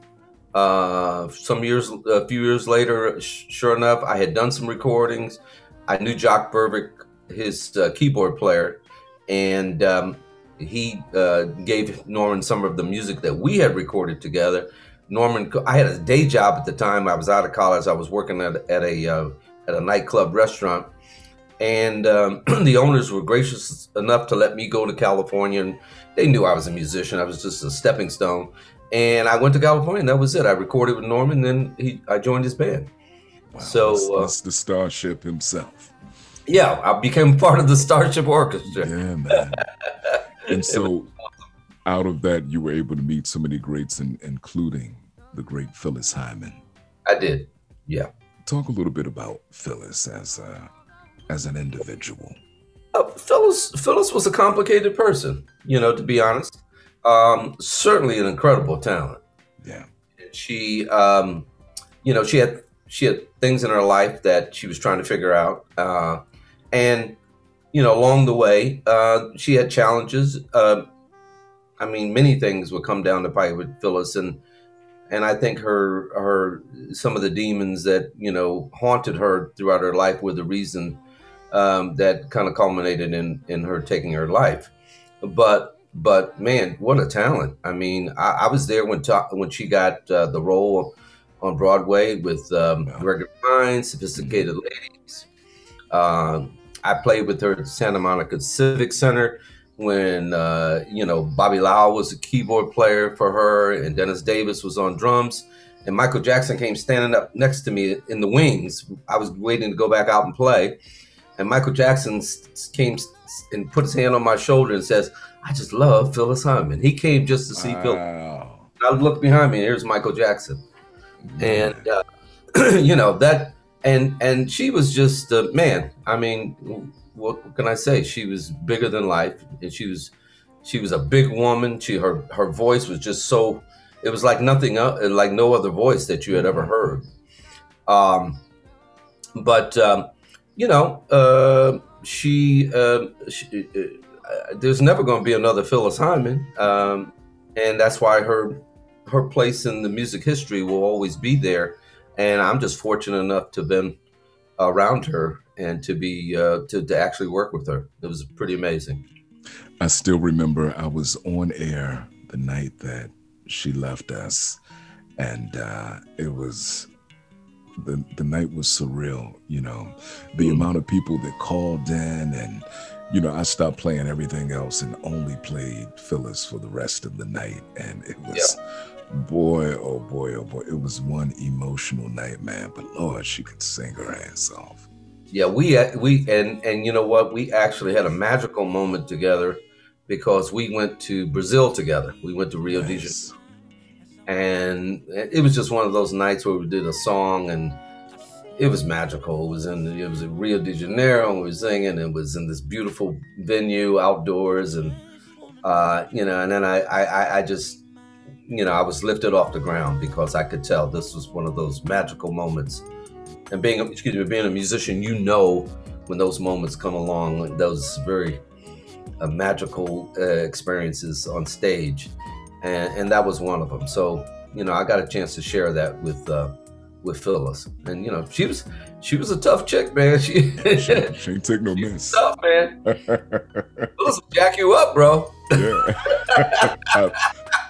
Uh, some years, a few years later, sh- sure enough, I had done some recordings. I knew Jock Bervick, his uh, keyboard player, and um, he uh, gave Norman some of the music that we had recorded together. Norman, I had a day job at the time. I was out of college. I was working at, at a uh, at a nightclub restaurant, and um, the owners were gracious enough to let me go to California. And they knew I was a musician. I was just a stepping stone. And I went to California, and that was it. I recorded with Norman, then he I joined his band. Wow, so that's, uh, that's the Starship himself. Yeah, I became part of the Starship Orchestra. Yeah, man. and so, out of that, you were able to meet so many greats, in, including the great Phyllis Hyman. I did. Yeah. Talk a little bit about Phyllis as a, as an individual. Uh, Phyllis Phyllis was a complicated person, you know, to be honest. Um, certainly an incredible talent. Yeah. She, um, you know, she had she had things in her life that she was trying to figure out, uh, and you know, along the way, uh, she had challenges. Uh, I mean, many things would come down the pipe with Phyllis, and and I think her her some of the demons that you know haunted her throughout her life were the reason um, that kind of culminated in in her taking her life. But but man, what a talent! I mean, I, I was there when ta- when she got uh, the role on Broadway with um, Gregory Hines, Sophisticated Ladies. Um, I played with her at Santa Monica Civic Center when uh, you know Bobby Lowell was a keyboard player for her, and Dennis Davis was on drums, and Michael Jackson came standing up next to me in the wings. I was waiting to go back out and play, and Michael Jackson came and put his hand on my shoulder and says, I just love Phyllis Hyman. He came just to see wow. Phil. I looked behind me, and here's Michael Jackson, and uh, you know that, and and she was just a man. I mean, what can I say? She was bigger than life, and she was she was a big woman. She her her voice was just so. It was like nothing, like no other voice that you had ever heard. Um, but um, you know, uh, she, uh, she uh, uh, there's never going to be another Phyllis Hyman, um, and that's why her her place in the music history will always be there. And I'm just fortunate enough to have been around her and to be uh, to, to actually work with her. It was pretty amazing. I still remember I was on air the night that she left us, and uh, it was the the night was surreal. You know, the mm. amount of people that called in and you know, I stopped playing everything else and only played Phyllis for the rest of the night. And it was, yeah. Boy, oh boy, oh boy, it was one emotional night, man. But Lord, she could sing her ass off. Yeah, we we and and you know what? We actually had a magical moment together because we went to Brazil together. We went to Rio nice. de Janeiro, and it was just one of those nights where we did a song and it was magical. It was in it was in Rio de Janeiro, and we were singing. It was in this beautiful venue outdoors, and uh, you know, and then I, I I just you know I was lifted off the ground because I could tell this was one of those magical moments. And being excuse me, being a musician, you know when those moments come along, those very uh, magical uh, experiences on stage, and, and that was one of them. So you know, I got a chance to share that with. Uh, with Phyllis, and you know she was she was a tough chick, man. She she, she ain't take no miss. Tough, man. Phyllis will jack you up, bro. Yeah. I,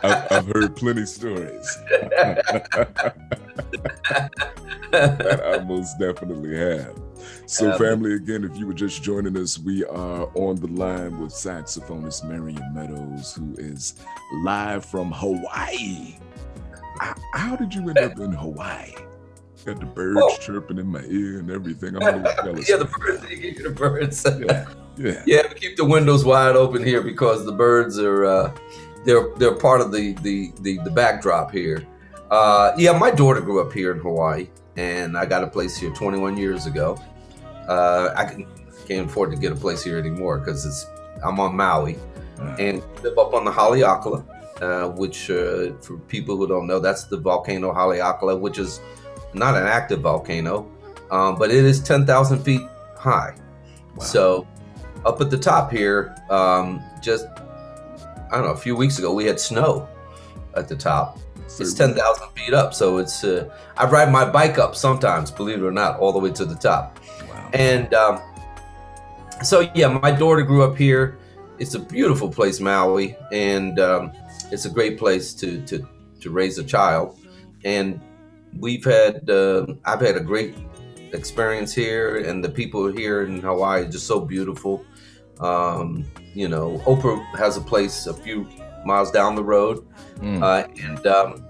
I've, I've heard plenty stories. that I most definitely have. So, um, family, again, if you were just joining us, we are on the line with saxophonist Marion Meadows, who is live from Hawaii. How, did you end up in Hawaii? Got the birds oh. chirping in my ear and everything. I'm a little jealous. yeah, the birds. You the birds. yeah, yeah. Yeah, we keep the windows wide open here because the birds are uh, they're they're part of the the the, the backdrop here. Uh, yeah, my daughter grew up here in Hawaii, and I got a place here 21 years ago. Uh, I can, can't afford to get a place here anymore because it's I'm on Maui, and live up on the Haleakala, uh, which uh, for people who don't know, that's the volcano Haleakala, which is not an active volcano, um, but it is 10,000 feet high. Wow. So up at the top here, um, just I don't know, a few weeks ago, we had snow at the top. It's 10,000 feet up. So it's, uh, I ride my bike up sometimes, believe it or not, all the way to the top. Wow. And um, so, yeah, my daughter grew up here. It's a beautiful place, Maui, and um, it's a great place to, to, to raise a child. And we've had, uh, I've had a great experience here, and the people here in Hawaii are just so beautiful. Um, you know, Oprah has a place a few miles down the road, mm. uh, and um,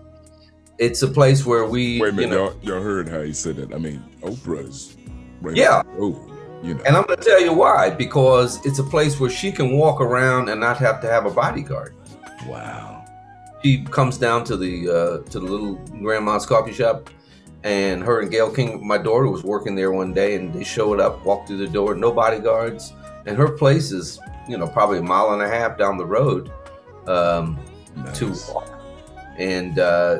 it's a place where we. Wait a minute, you know, y'all, y'all, heard how he said that. I mean, Oprah's. Right yeah. you know. And I'm going to tell you why. Because it's a place where she can walk around and not have to have a bodyguard. Wow. She comes down to the uh, to the little grandma's coffee shop, and her and Gayle King, my daughter, was working there one day, and they showed up, walked through the door, no bodyguards, and her place is you know probably a mile and a half down the road um, nice. to walk, and uh,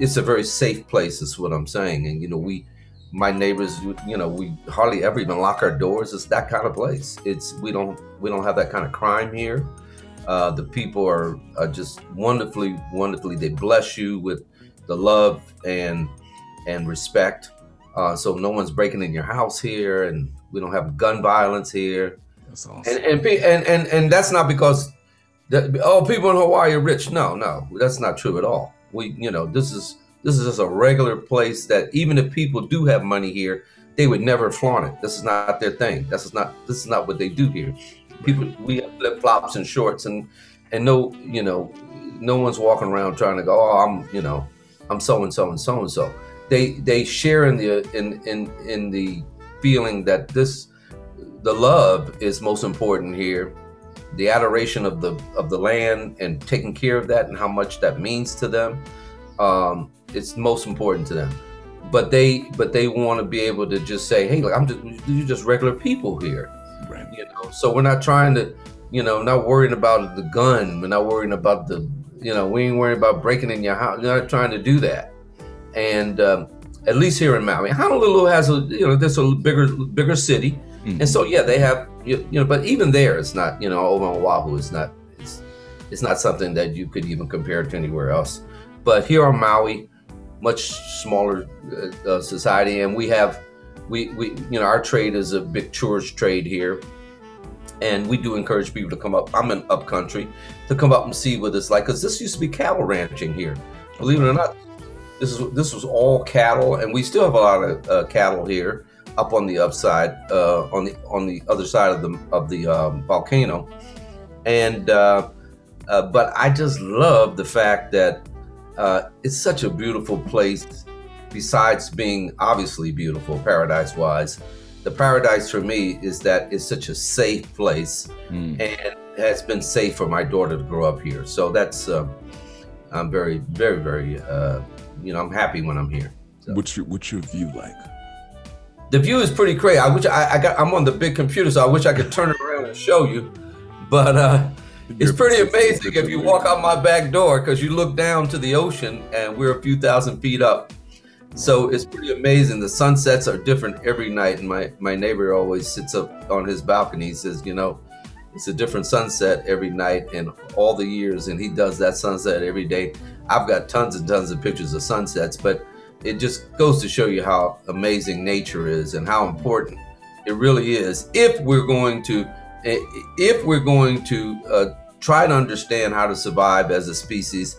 it's a very safe place. Is what I'm saying. And you know, we, my neighbors, you know, we hardly ever even lock our doors. It's that kind of place. It's we don't we don't have that kind of crime here. Uh, the people are, are just wonderfully, wonderfully. They bless you with the love and and respect. Uh, so no one's breaking in your house here, and we don't have gun violence here. Awesome. And and and and, and that's not because that, oh people in Hawaii are rich. No, no, that's not true at all. We you know this is this is just a regular place that even if people do have money here, they would never flaunt it. This is not their thing. This is not this is not what they do here. People we have flip flops and shorts and and no you know no one's walking around trying to go oh I'm you know I'm so and so and so and so. They they share in the in in in the feeling that this the love is most important here. The adoration of the of the land and taking care of that and how much that means to them um, it's most important to them. But they but they want to be able to just say hey look i'm just you're just regular people here. Right. You know so we're not trying to you know not worrying about the gun we're not worrying about the you know we ain't worrying about breaking in your house we're not trying to do that. And um, at least here in maui honolulu has a you know there's a bigger bigger city Mm-hmm. And so yeah, they have you, you know, but even there, it's not you know over on Oahu, it's not it's it's not something that you could even compare to anywhere else. But here on Maui, much smaller uh, uh, society, and we have we we you know our trade is a big tourist trade here, and we do encourage people to come up. I'm in upcountry to come up and see what it's like because this used to be cattle ranching here. Believe it or not, this is this was all cattle, and we still have a lot of uh, cattle here up on the upside, uh, on the on the other side of the of the um, volcano, and uh, uh, but I just love the fact that uh, it's such a beautiful place. Besides being obviously beautiful, paradise wise, the paradise for me is that it's such a safe place, mm. and has been safe for my daughter to grow up here. So that's uh, I'm very very very uh, you know I'm happy when I'm here. So. What's your what's your view like? The view is pretty crazy. I wish I, I, got I'm on the big computer, so I wish I could turn it around and show you. But uh, it's pretty amazing if you walk out my back door because you look down to the ocean and we're a few thousand feet up. So it's pretty amazing. The sunsets are different every night, and my my neighbor always sits up on his balcony. He says, you know, it's a different sunset every night in all the years, and he does that sunset every day. I've got tons and tons of pictures of sunsets, but it just goes to show you how amazing nature is and how important it really is if we're going to if we're going to uh, try to understand how to survive as a species,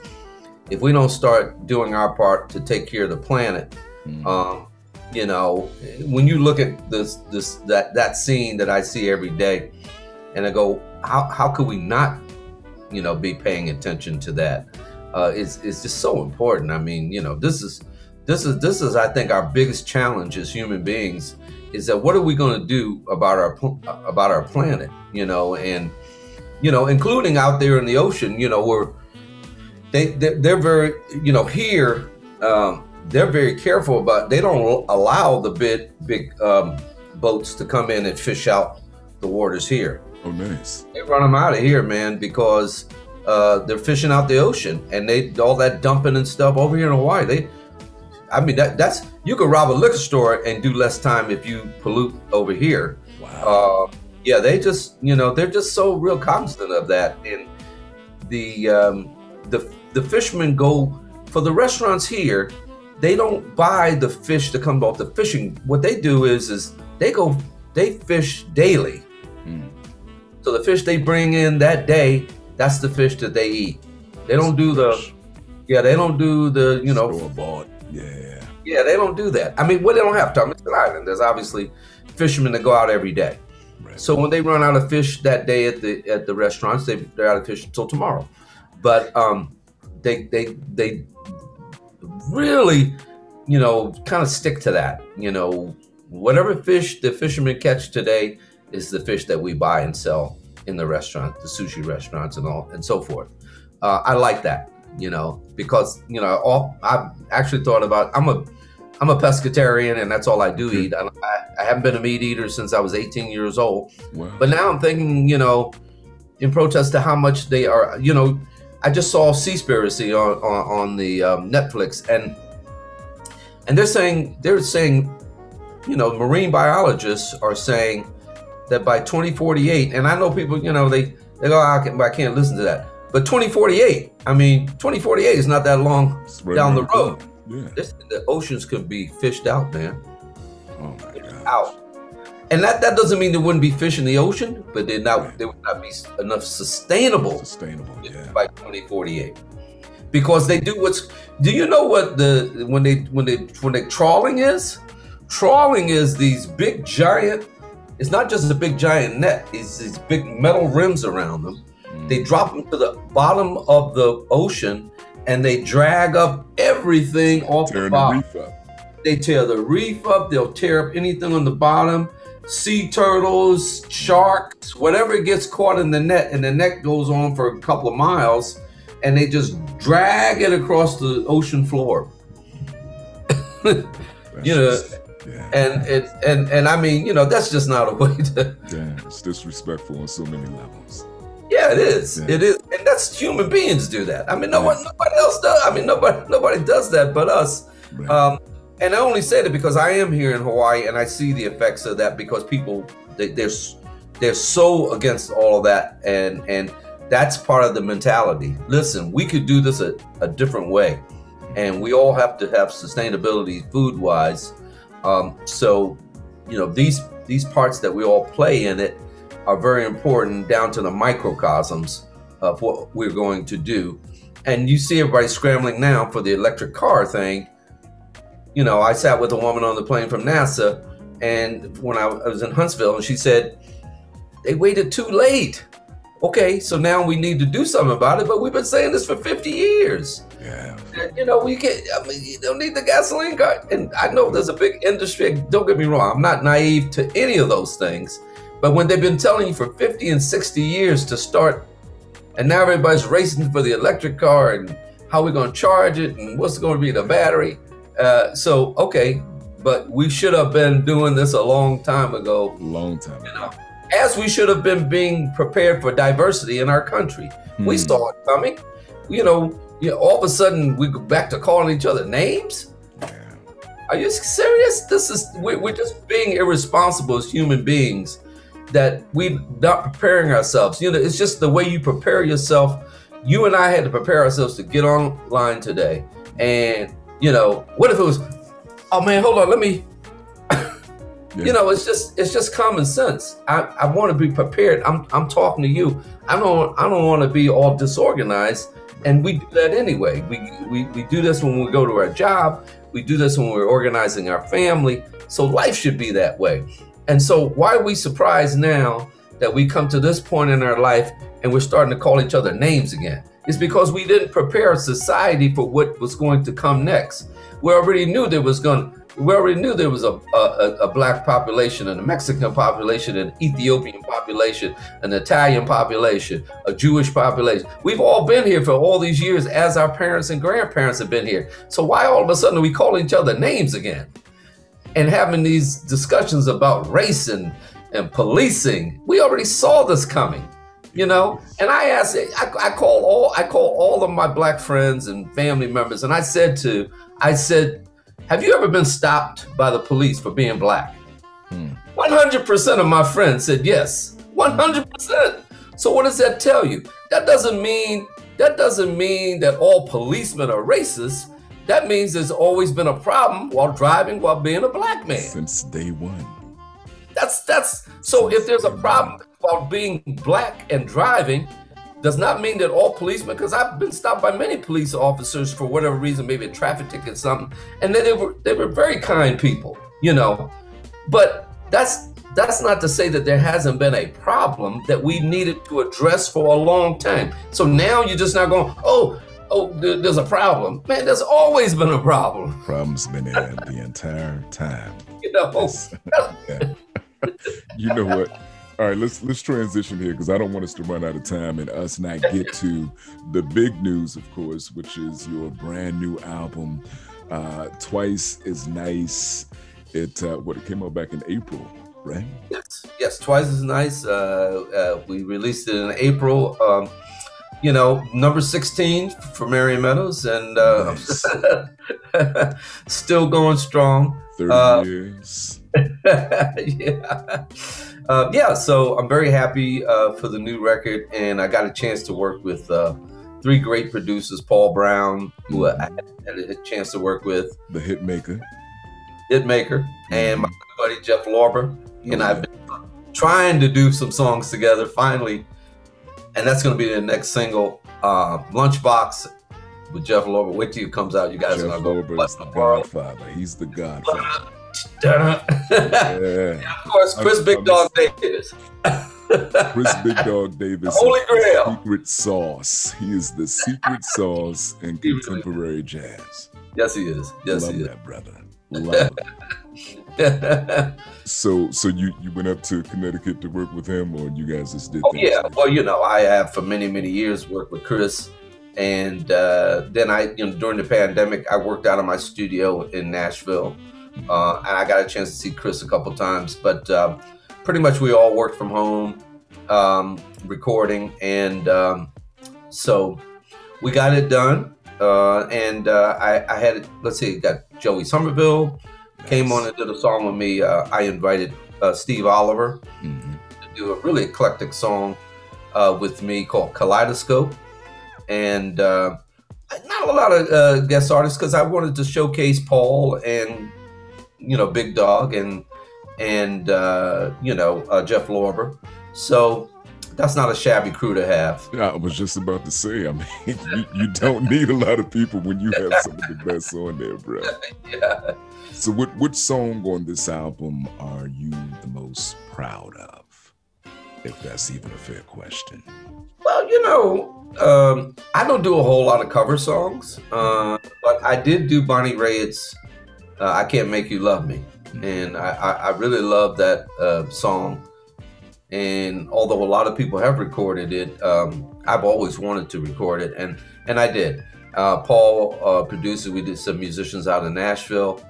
if we don't start doing our part to take care of the planet, mm. um, you know, when you look at this this that that scene that I see every day, and I go, how how could we not, you know, be paying attention to that? Uh, it's it's just so important. I mean, you know, this is this is this is I think our biggest challenge as human beings is that what are we going to do about our about our planet? You know, and you know, including out there in the ocean. You know, where they they're, they're very you know here. Um, they're very careful about they don't allow the big big um, boats to come in and fish out the waters here. Oh, nice. They run them out of here, man, because uh, they're fishing out the ocean and they all that dumping and stuff over here in Hawaii. They, I mean, that that's you could rob a liquor store and do less time if you pollute over here. Wow. Uh, yeah, they just you know they're just so real cognizant of that, and the um, the the fishermen go for the restaurants here they don't buy the fish that comes off the fishing. What they do is is they go they fish daily. Mm. So the fish they bring in that day, that's the fish that they eat. They don't do the yeah, they don't do the you know store bought. Yeah. Yeah, they don't do that. I mean, well, they don't have to. I mean, it's an island. There's obviously fishermen that go out every day. Right. So when they run out of fish that day at the at the restaurants, they they're out of fish until tomorrow. But um, they they they really, you know, kind of stick to that. You know, whatever fish the fishermen catch today is the fish that we buy and sell in the restaurant, the sushi restaurants, and all and so forth. Uh, I like that, you know, because you know, all I've actually thought about. I'm a I'm a pescatarian, and that's all I do eat. I, I, haven't been a meat eater since I was 18 years old. Wow. But now I'm thinking, you know, in protest to how much they are, you know, I just saw Seaspiracy on on, on the um, Netflix, and and they're saying they're saying, you know, marine biologists are saying that by 2048, and I know people, you know, they they go, I can't, I can't listen to that, but 2048, I mean, 2048 is not that long down the road. Yeah. This, the oceans could be fished out, man. Oh my god. Out and that, that doesn't mean there wouldn't be fish in the ocean, but there not right. there would not be enough sustainable sustainable yeah. by 2048. Because they do what's do you know what the when they when they when they trawling is? Trawling is these big giant it's not just a big giant net, it's these big metal rims around them. They drop them to the bottom of the ocean and they drag up everything off the bottom. The they tear the reef up, they'll tear up anything on the bottom sea turtles, sharks, whatever gets caught in the net, and the net goes on for a couple of miles, and they just drag it across the ocean floor. you know, yeah. and, and and and I mean, you know, that's just not a way to. Yeah, it's disrespectful on so many levels. Yeah, it is. Yeah. It is, and that's human beings do that. I mean, no one, nobody else does. I mean, nobody, nobody does that but us. Right. Um, and I only say that because I am here in Hawaii and I see the effects of that because people they, they're they're so against all of that and and that's part of the mentality. Listen, we could do this a, a different way, and we all have to have sustainability food wise. Um, so, you know these these parts that we all play in it are very important down to the microcosms of what we're going to do. And you see everybody scrambling now for the electric car thing you know, I sat with a woman on the plane from NASA, and when I was in Huntsville, and she said, they waited too late. Okay, so now we need to do something about it, but we've been saying this for 50 years. Yeah. You know, we can't, I mean, you don't need the gasoline car. And I know there's a big industry, don't get me wrong, I'm not naive to any of those things. But when they've been telling you for 50 and 60 years to start, and now everybody's racing for the electric car and how we're going to charge it and what's going to be the battery. Uh, so okay, but we should have been doing this a long time ago. Long time ago. You know, as we should have been being prepared for diversity in our country. Hmm. We saw it coming. You know, you know, all of a sudden we go back to calling each other names. Are you serious? This is we're, we're just being irresponsible as human beings that we're not preparing ourselves. You know, it's just the way you prepare yourself. You and I had to prepare ourselves to get online today, and you know, what if it was, oh man, hold on, let me, Yeah. You know, it's just it's just common sense. I, I want to be prepared. I'm I'm talking to you. I don't I don't want to be all disorganized. And we do that anyway. We, we we do this when we go to our job. We do this when we're organizing our family. So life should be that way. And so why are we surprised now that we come to this point in our life and we're starting to call each other names again? It's because we didn't prepare society for what was going to come next. We already knew there was going we already knew there was a, a, a, black population and a Mexican population, an Ethiopian population, an Italian population, a Jewish population. We've all been here for all these years as our parents and grandparents have been here. So why all of a sudden are we calling each other names again? And having these discussions about race and, and policing. We already saw this coming. You know, and I asked, I, I call all, I call all of my black friends and family members, and I said to, I said, have you ever been stopped by the police for being black? Hmm. 100% of my friends said yes. 100%. So what does that tell you? That doesn't mean that doesn't mean that all policemen are racist. That means there's always been a problem while driving while being a black man. Since day one. That's that's so Since if there's a problem while being black and driving, does not mean that all policemen, because I've been stopped by many police officers for whatever reason, maybe a traffic ticket, something, and they were they were very kind people, you know. But that's that's not to say that there hasn't been a problem that we needed to address for a long time. So now you're just not going, oh, oh, there's a problem. Man, there's always been a problem. Problem's been there the entire time. You know. you know what? All right, let's let's transition here because I don't want us to run out of time and us not get to the big news, of course, which is your brand new album, uh, "Twice is Nice." It uh, what it came out back in April, right? Yes, yes, "Twice is Nice." Uh, uh, we released it in April. Um, you know, number sixteen for Marion Meadows, and uh, nice. still going strong. Thirty uh, years. yeah uh, yeah, so I'm very happy uh, for the new record, and I got a chance to work with uh, three great producers: Paul Brown, who mm-hmm. I had a chance to work with, the Hitmaker, Hitmaker, and my buddy Jeff Lorber, and I've been trying to do some songs together. Finally, and that's going to be the next single, uh, Lunchbox with Jeff Lorber. Wait till it comes out. You guys Jeff are going to go. Is the Godfather. He's the Godfather yeah. of course, Chris I'm, Big I'm Dog Davis. Chris Big Dog Davis. Holy Grail. Secret sauce. He is the secret sauce in contemporary jazz. Yes, he is. Yes, Love he is. that brother. Love. so, so you you went up to Connecticut to work with him, or you guys just did? Oh yeah. Well, you know, I have for many many years worked with Chris, and uh, then I, you know, during the pandemic, I worked out of my studio in Nashville uh, and I got a chance to see Chris a couple times, but uh, pretty much we all worked from home, um, recording, and um, so we got it done. Uh, and uh, I, I, had, let's see, got Joey Sommerville nice. came on and did a song with me. Uh, I invited uh, Steve Oliver mm-hmm. to do a really eclectic song with me called Kaleidoscope, and not a lot of guest artists because I wanted to showcase Paul and you know, Big Dog and and uh, you know uh, Jeff Lorber. So that's not a shabby crew to have. Yeah, I was just about to say. I mean, you, you don't need a lot of people when you have some of the best on there, bro. yeah. So, what which song on this album are you the most proud of? If that's even a fair question. Well, you know, um, I don't do a whole lot of cover songs, uh, but I did do Bonnie Raitt's uh, I Can't Make You Love Me. And I, I, I really love that uh, song. And although a lot of people have recorded it, um, I've always wanted to record it, and and I did. Uh, Paul uh, produced it. We did some musicians out in Nashville,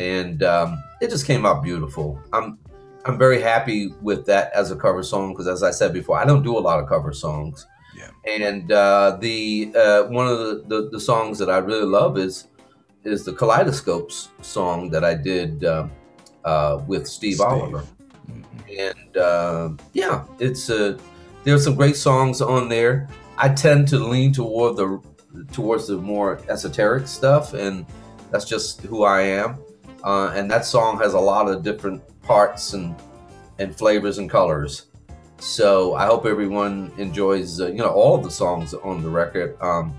and um, it just came out beautiful. I'm I'm very happy with that as a cover song because, as I said before, I don't do a lot of cover songs. Yeah. And uh, the uh, one of the, the, the songs that I really love is is the Kaleidoscopes song that I did uh, uh, with Steve, Steve. Oliver. Mm-hmm. And uh, yeah, it's uh, there's some great songs on there. I tend to lean toward the towards the more esoteric stuff, and that's just who I am. Uh, and that song has a lot of different parts and and flavors and colors. So I hope everyone enjoys, uh, you know, all the songs on the record, um,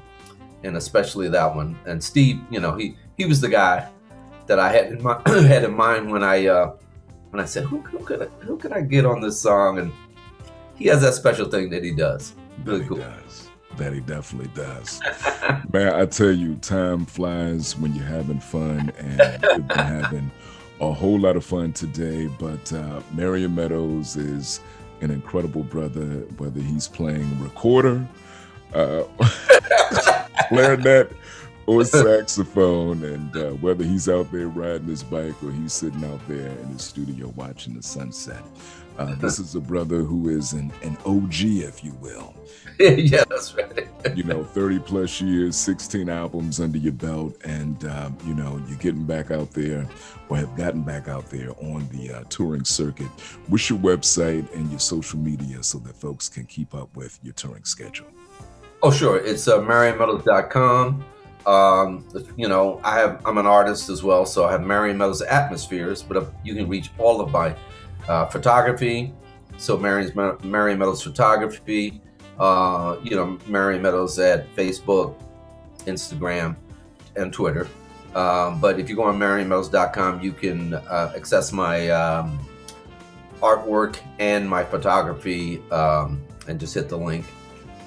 and especially that one. And Steve, you know, he he was the guy that I had in my had in mind when I uh, when I said who, who could I, who could I get on this song, and he has that special thing that he does. Really cool. Does. That he definitely does. Man, I tell you, time flies when you're having fun, and we've been having a whole lot of fun today. But uh, Marion Meadows is an incredible brother, whether he's playing recorder, uh, clarinet, or saxophone, and uh, whether he's out there riding his bike or he's sitting out there in his studio watching the sunset. Uh, this is a brother who is an, an OG, if you will. yeah, that's right. you know, 30 plus years, 16 albums under your belt, and, um, you know, you're getting back out there or have gotten back out there on the uh, touring circuit. What's your website and your social media so that folks can keep up with your touring schedule? Oh, sure. It's uh, marionmeadows.com. Um, you know, I have I'm an artist as well, so I have Marion Meadows Atmospheres, but uh, you can reach all of my uh, photography. So Marion's Marion Meadows Photography. Uh, you know, Marion Meadows at Facebook, Instagram, and Twitter. Um, but if you go on marionmeadows.com, you can uh, access my um, artwork and my photography um, and just hit the link.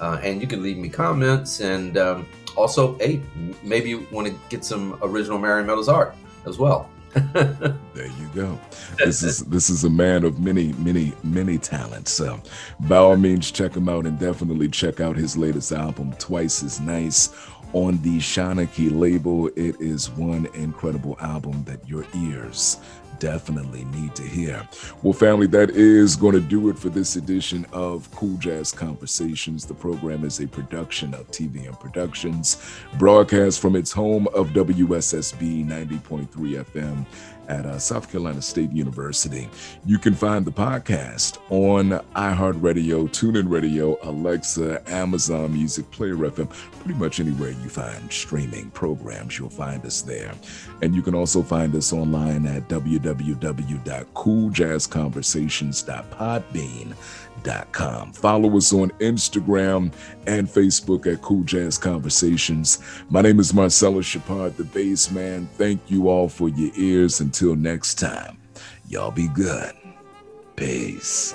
Uh, and you can leave me comments and um, also, hey, maybe you want to get some original Marion Meadows art as well. There you go. This is this is a man of many, many, many talents. So, by all means, check him out and definitely check out his latest album, Twice as Nice, on the Shanachie label. It is one incredible album that your ears definitely need to hear. Well, family, that is going to do it for this edition of Cool Jazz Conversations. The program is a production of TVM Productions, broadcast from its home of WSSB 90.3 FM at uh, South Carolina State University. You can find the podcast on iHeartRadio, TuneIn Radio, Alexa, Amazon Music, Player FM, pretty much anywhere you find streaming programs, you'll find us there. And you can also find us online at www.cooljazzconversations.podbean.com Follow us on Instagram and Facebook at Cool Jazz Conversations. My name is Marcellus Shepard, the bass man. Thank you all for your ears. Until next time, y'all be good. Peace.